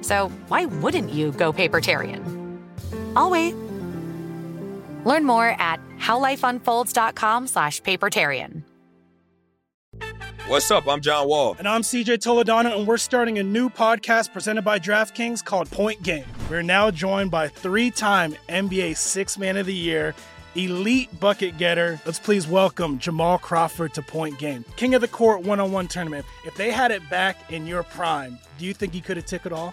So why wouldn't you go papertarian? I'll wait. Learn more at howlifeunfolds.com slash papertarian. What's up? I'm John Wall. And I'm CJ Toledano, and we're starting a new podcast presented by DraftKings called Point Game. We're now joined by three time NBA Six Man of the Year, elite bucket getter. Let's please welcome Jamal Crawford to Point Game. King of the Court one on one tournament. If they had it back in your prime, do you think he could have took it all?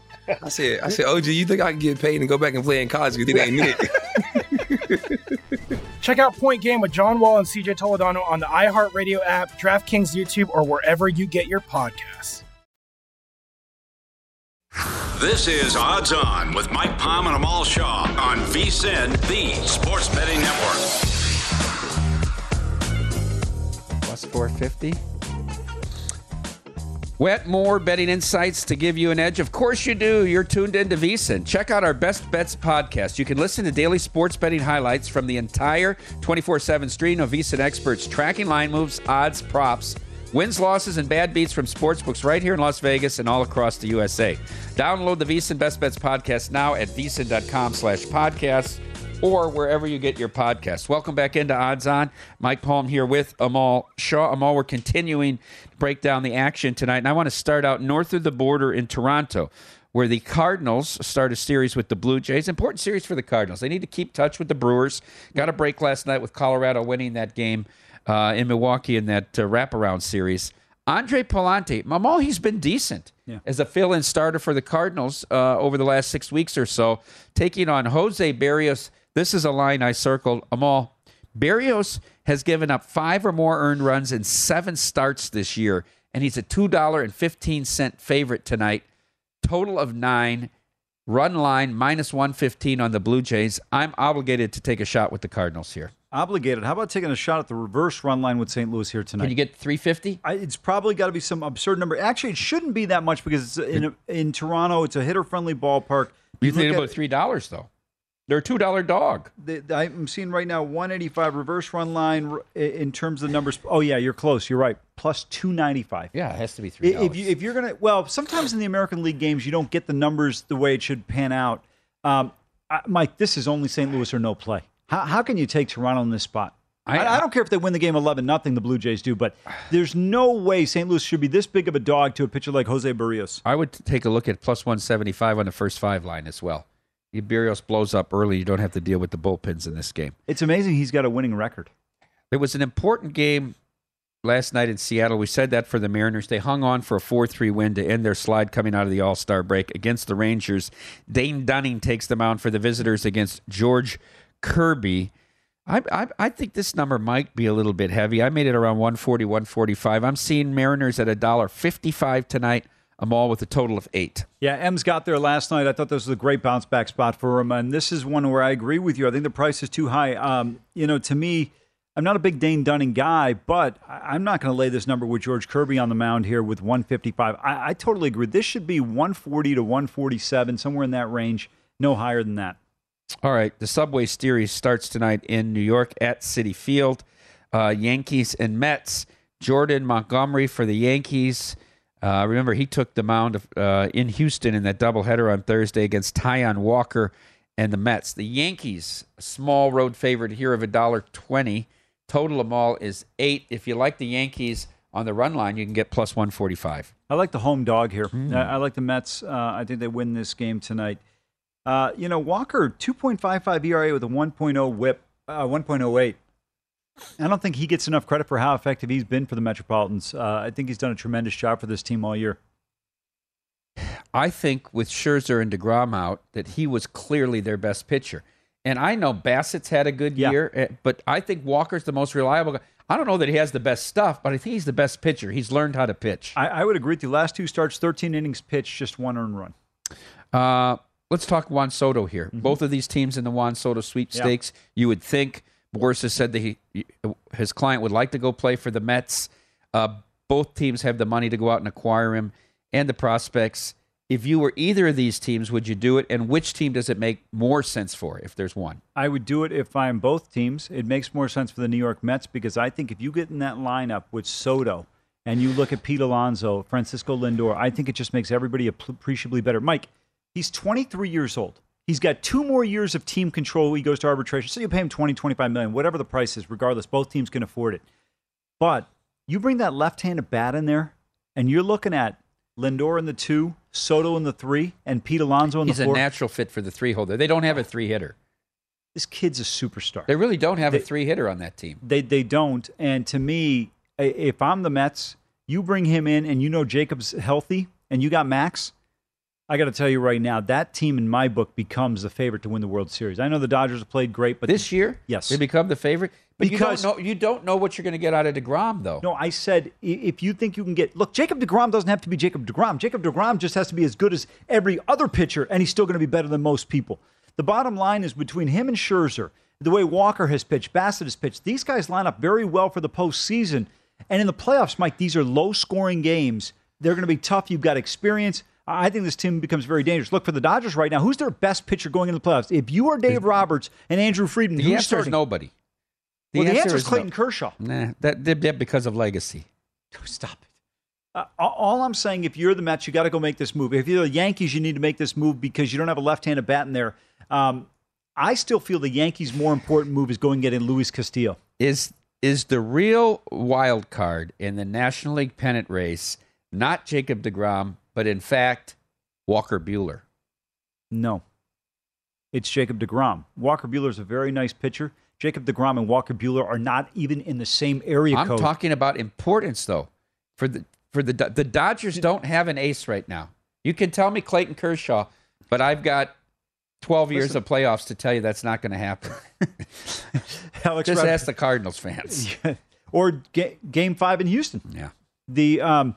I said, I said, OG, you think I can get paid and go back and play in college? You think they ain't it? Check out Point Game with John Wall and CJ Toledano on the iHeartRadio app, DraftKings YouTube, or wherever you get your podcasts. This is Odds On with Mike Palm and Amal Shaw on VSIN, the Sports Betting Network. Plus 450. Wetmore betting insights to give you an edge. Of course you do. You're tuned into VSIN. Check out our Best Bets podcast. You can listen to daily sports betting highlights from the entire 24-7 stream of VSIN experts tracking line moves, odds, props, wins, losses, and bad beats from sportsbooks right here in Las Vegas and all across the USA. Download the VSIN Best Bets podcast now at VSIN.com slash podcasts or wherever you get your podcasts. Welcome back into Odds On. Mike Palm here with Amal Shaw. Amal, we're continuing to break down the action tonight, and I want to start out north of the border in Toronto, where the Cardinals start a series with the Blue Jays. Important series for the Cardinals. They need to keep touch with the Brewers. Got a break last night with Colorado winning that game uh, in Milwaukee in that uh, wraparound series. Andre Pallante, Amal, he's been decent as a fill-in starter for the Cardinals uh, over the last six weeks or so, taking on Jose Barrios. This is a line I circled. Amal, Berrios has given up five or more earned runs in seven starts this year, and he's a two dollar and fifteen cent favorite tonight. Total of nine. Run line minus one fifteen on the Blue Jays. I'm obligated to take a shot with the Cardinals here. Obligated. How about taking a shot at the reverse run line with St. Louis here tonight? Can you get 350? It's probably got to be some absurd number. Actually, it shouldn't be that much because it's in in Toronto. It's a hitter friendly ballpark. You look think about three dollars though? They're a two dollar dog. the, the- I'm seeing right now 185 reverse run line in terms of the numbers. Oh yeah, you're close. You're right. Plus 295. Yeah, it has to be three If you if you're gonna well, sometimes in the American League games you don't get the numbers the way it should pan out. Um, I, Mike, this is only St. Louis or no play. How, how can you take Toronto in this spot? I, I, don't care if they win the game 11 nothing. The Blue Jays do, but there's no way St. Louis should be this big of a dog to a pitcher like Jose Berrios. I would take a look at plus 175 on the first five line as well. If Berrios blows up early, you don't have to deal with the bullpens in this game. It's amazing he's got a winning record. It was an important game last night in Seattle. We said that for the Mariners. They hung on for a 4 3 win to end their slide coming out of the All Star break against the Rangers. Dane Dunning takes the mound for the visitors against George Kirby. I, I I think this number might be a little bit heavy. I made it around 140, 145. I'm seeing Mariners at a dollar 55 tonight. I'm all with a total of eight. Yeah, M's got there last night. I thought this was a great bounce back spot for him, and this is one where I agree with you. I think the price is too high. Um, you know, to me, I'm not a big Dane Dunning guy, but I'm not going to lay this number with George Kirby on the mound here with 155. I, I totally agree. This should be 140 to 147, somewhere in that range. No higher than that. All right, the Subway Series starts tonight in New York at Citi Field. Uh, Yankees and Mets. Jordan Montgomery for the Yankees. Uh, remember, he took the mound of, uh, in Houston in that doubleheader on Thursday against Taijuan Walker and the Mets. The Yankees, a small road favorite here of a dollar twenty. Total them all is eight. If you like the Yankees on the run line, you can get plus one forty five. I like the home dog here. I, I like the Mets. Uh, I think they win this game tonight. Uh, you know, Walker, 2.55 ERA with a 1.0 whip, uh, 1.08. I don't think he gets enough credit for how effective he's been for the Metropolitans. Uh, I think he's done a tremendous job for this team all year. I think with Scherzer and DeGrom out, that he was clearly their best pitcher. And I know Bassitt's had a good year, eh, but I think Walker's the most reliable guy. I don't know that he has the best stuff, but I think he's the best pitcher. He's learned how to pitch. I, I would agree with you. Last two starts, 13 innings pitched, just one earned run. Uh, let's talk Juan Soto here. Both of these teams in the Juan Soto sweepstakes. You would think Boras has said that he, his client would like to go play for the Mets. Uh, both teams have the money to go out and acquire him and the prospects. If you were either of these teams, would you do it? And which team does it make more sense for if there's one? I would do it if I'm both teams. It makes more sense for the New York Mets because I think if you get in that lineup with Soto and you look at Pete Alonso, Francisco Lindor, I think it just makes everybody appreciably better. Mike, he's 23 years old. He's got two more years of team control. He goes to arbitration. So you pay him 20, 25 million, whatever the price is, regardless. Both teams can afford it. But you bring that left-handed bat in there, and you're looking at Lindor in the two, Soto in the three, and Pete Alonso in He's the a natural fit for the three holder. They don't have a three hitter. this kid's a superstar. They really don't have They- a three hitter on that team. They they don't. And to me, if I'm the Mets, you bring him in, and you know Jacob's healthy, and you got Max. I got to tell you right now, that team in my book becomes the favorite to win the World Series. I know the Dodgers have played great, but This year, yes, they become the favorite. But Because- you don't know you don't know what you're going to get out of Degrom, though. No, I said if you think you can get look, Jacob Degrom doesn't have to be Jacob Degrom. Jacob Degrom just has to be as good as every other pitcher, and he's still going to be better than most people. The bottom line is between him and Scherzer, the way Walker has pitched, Bassitt has pitched, these guys line up very well for the postseason. And in the playoffs, Mike, these are low-scoring games. They're going to be tough. You've got experience. I think this team becomes very dangerous. Look for the Dodgers right now. Who's their best pitcher going into the playoffs? If you are Dave Roberts and Andrew Friedman, the who's answer is starting? nobody. well, the answer is no. Clayton Kershaw. Nah, that, that, that because of legacy. Stop it. Uh, all I'm saying, if you're the Mets, you got to go make this move. If you're the Yankees, you need to make this move because you don't have a left-handed bat in there. Um, I still feel the Yankees' more important move is going and getting Luis Castillo. Is is the real wild card in the National League pennant race not Jacob DeGrom, but in fact Walker Buehler? No, it's Jacob Degrom. Walker Buehler is a very nice pitcher. Jacob Degrom and Walker Buehler are not even in the same area I'm code. talking about importance though. For the for the the Dodgers don't have an ace right now. You can tell me Clayton Kershaw, but I've got 12 years Listen. of playoffs to tell you that's not going to happen. Alex Just Rod- ask the Cardinals fans. or ga- Game Five in Houston. Yeah. The um,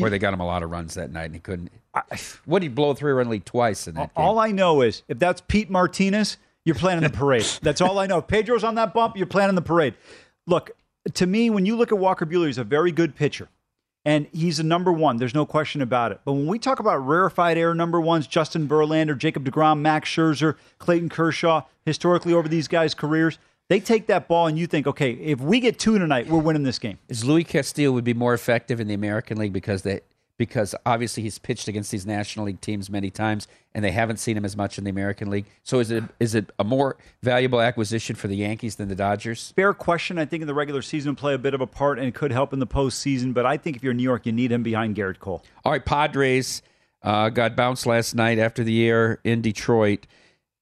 Where they got him a lot of runs that night and he couldn't. what did he blow a three run lead twice in that game? All I know is if that's Pete Martinez, you're planning the parade. that's all I know. If Pedro's on that bump, you're planning the parade. Look, to me, when you look at Walker Buehler, he's a very good pitcher. And he's a number one. There's no question about it. But when we talk about rarefied air number ones, Justin Verlander, Jacob DeGrom, Max Scherzer, Clayton Kershaw, historically over these guys' careers, they take that ball and you think, okay, if we get two tonight, we're winning this game. Is Louis Castillo would be more effective in the American League because they because obviously he's pitched against these National League teams many times and they haven't seen him as much in the American League. So is it is it a more valuable acquisition for the Yankees than the Dodgers? Fair question. I think in the regular season play a bit of a part and could help in the postseason. But I think if you're in New York, you need him behind Gerrit Cole. All right, Padres uh, got bounced last night after the air in Detroit.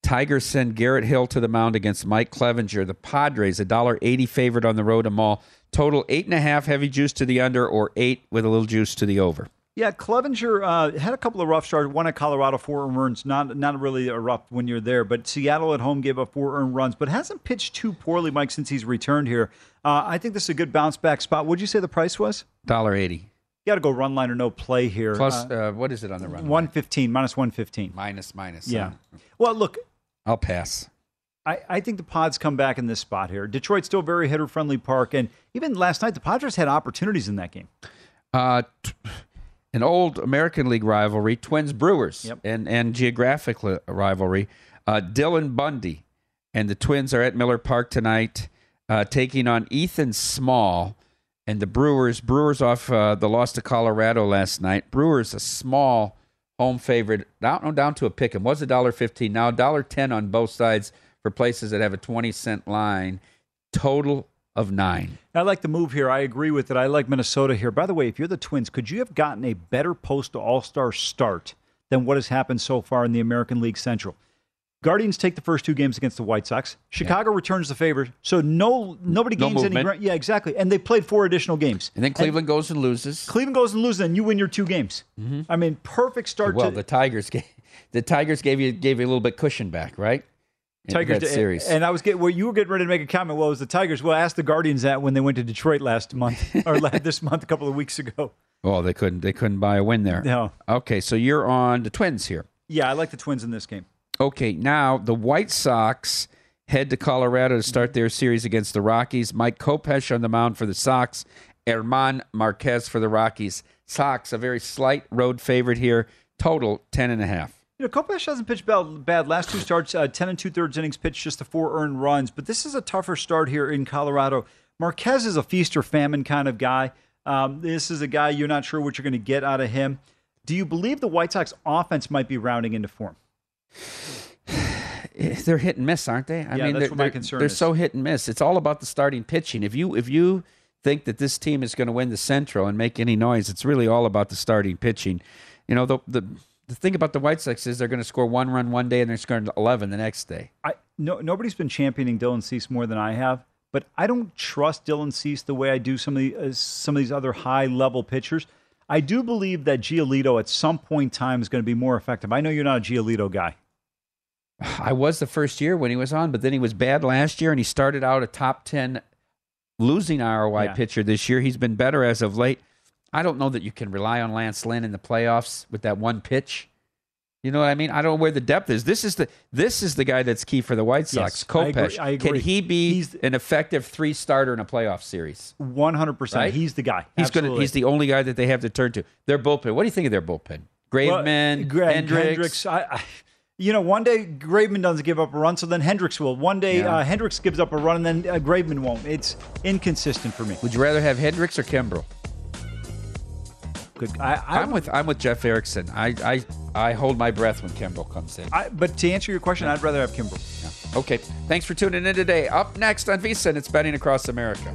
Tigers send Garrett Hill to the mound against Mike Clevinger. The Padres, a dollar eighty favorite on the road to Mall. Total eight and a half heavy juice to the under or eight with a little juice to the over. Yeah, Clevinger uh, had a couple of rough starts. One at Colorado, four earned runs. Not not really a rough when you're there. But Seattle at home gave up four earned runs, but hasn't pitched too poorly, Mike, since he's returned here. Uh, I think this is a good bounce back spot. What'd you say the price was? Dollar eighty. You got to go run line or no play here. Plus, uh, what is it on the run? One fifteen minus one fifteen. Minus minus. Yeah. uh, Well, look, I'll pass. I, I think the Pods come back in this spot here. Detroit's still a very hitter friendly park, and even last night the Padres had opportunities in that game. Uh, t- an old American League rivalry, Twins Brewers, Yep. and and geographic li- rivalry. Uh, Dylan Bundy and the Twins are at Miller Park tonight, uh, taking on Ethan Small and the Brewers. Brewers off uh, the loss to Colorado last night. Brewers a small home favorite, down oh, down to a pick 'em. Was a dollar fifteen now, dollar ten on both sides for places that have a twenty cent line. Total of nine. I like the move here. I agree with it. I like Minnesota here. By the way, if you're the Twins, could you have gotten a better post All Star start than what has happened so far in the American League Central? Guardians take the first two games against the White Sox. Chicago returns the favor, so no nobody No gains any ground. Yeah, exactly. And they played four additional games. And then Cleveland goes and loses. Cleveland goes and loses, and you win your two games. Mm-hmm. I mean, perfect start Well, to the Tigers gave the Tigers gave you gave you a little bit cushion back, right? In Tigers that series. And I was getting well, you were getting ready to make a comment. Well, it was the Tigers. Well, ask the Guardians that when they went to Detroit last month or this month, a couple of weeks ago. oh, they couldn't they couldn't buy a win there. No. Okay, so you're on the Twins here. Yeah, I like the Twins in this game. Okay, now the White Sox head to Colorado to start their series against the Rockies. Mike Kopech on the mound for the Sox. Germán Marquez for the Rockies. Sox a very slight road favorite here. Total ten and a half. You know, Kopech hasn't pitched bad. bad. Last two starts, uh, 10 and two thirds innings pitched, just the four earned runs. But this is a tougher start here in Colorado. Marquez is a feast or famine kind of guy. Um, this is a guy you're not sure what you're going to get out of him. Do you believe the White Sox offense might be rounding into form? they're hit and miss, aren't they? I Yeah, mean, that's they're, what my they're- concern They're is. so hit and miss. It's all about the starting pitching. If you if you think that this team is going to win the Central and make any noise, it's really all about the starting pitching. You know, the the the thing about the White Sox is they're going to score one run one day and they're scoring eleven the next day. I no nobody's been championing Dylan Cease more than I have, but I don't trust Dylan Cease the way I do some of the uh, some of these other high level pitchers. I do believe that Giolito at some point in time is going to be more effective. I know you're not a Giolito guy. I was the first year when he was on, but then he was bad last year and he started out a top 10 losing ROI Yeah. pitcher this year. He's been better as of late. I don't know that you can rely on Lance Lynn in the playoffs with that one pitch. You know what I mean? I don't know where the depth is. This is the this is the guy that's key for the White Sox. Yes, I agree- I agree. Can he be an effective three starter in a playoff series? One hundred percent. He's the guy. He's gonna he's the only guy that they have to turn to. Their bullpen. What do you think of their bullpen? Well, Graveman, Gra- Hendriks. I, I, you know, one day Graveman doesn't give up a run, so then Hendriks will. One day Yeah. uh, Hendriks gives up a run, and then uh, Graveman won't. It's inconsistent for me. Would you rather have Hendriks or Kimbrel? Good. I, I, I'm with I'm with Jeff Erickson. I I, I hold my breath when Kimbrel comes in. I, but to answer your question, I'd rather have Kimbrel. Okay. Thanks for tuning in today. Up next on VSIN, it's betting across America.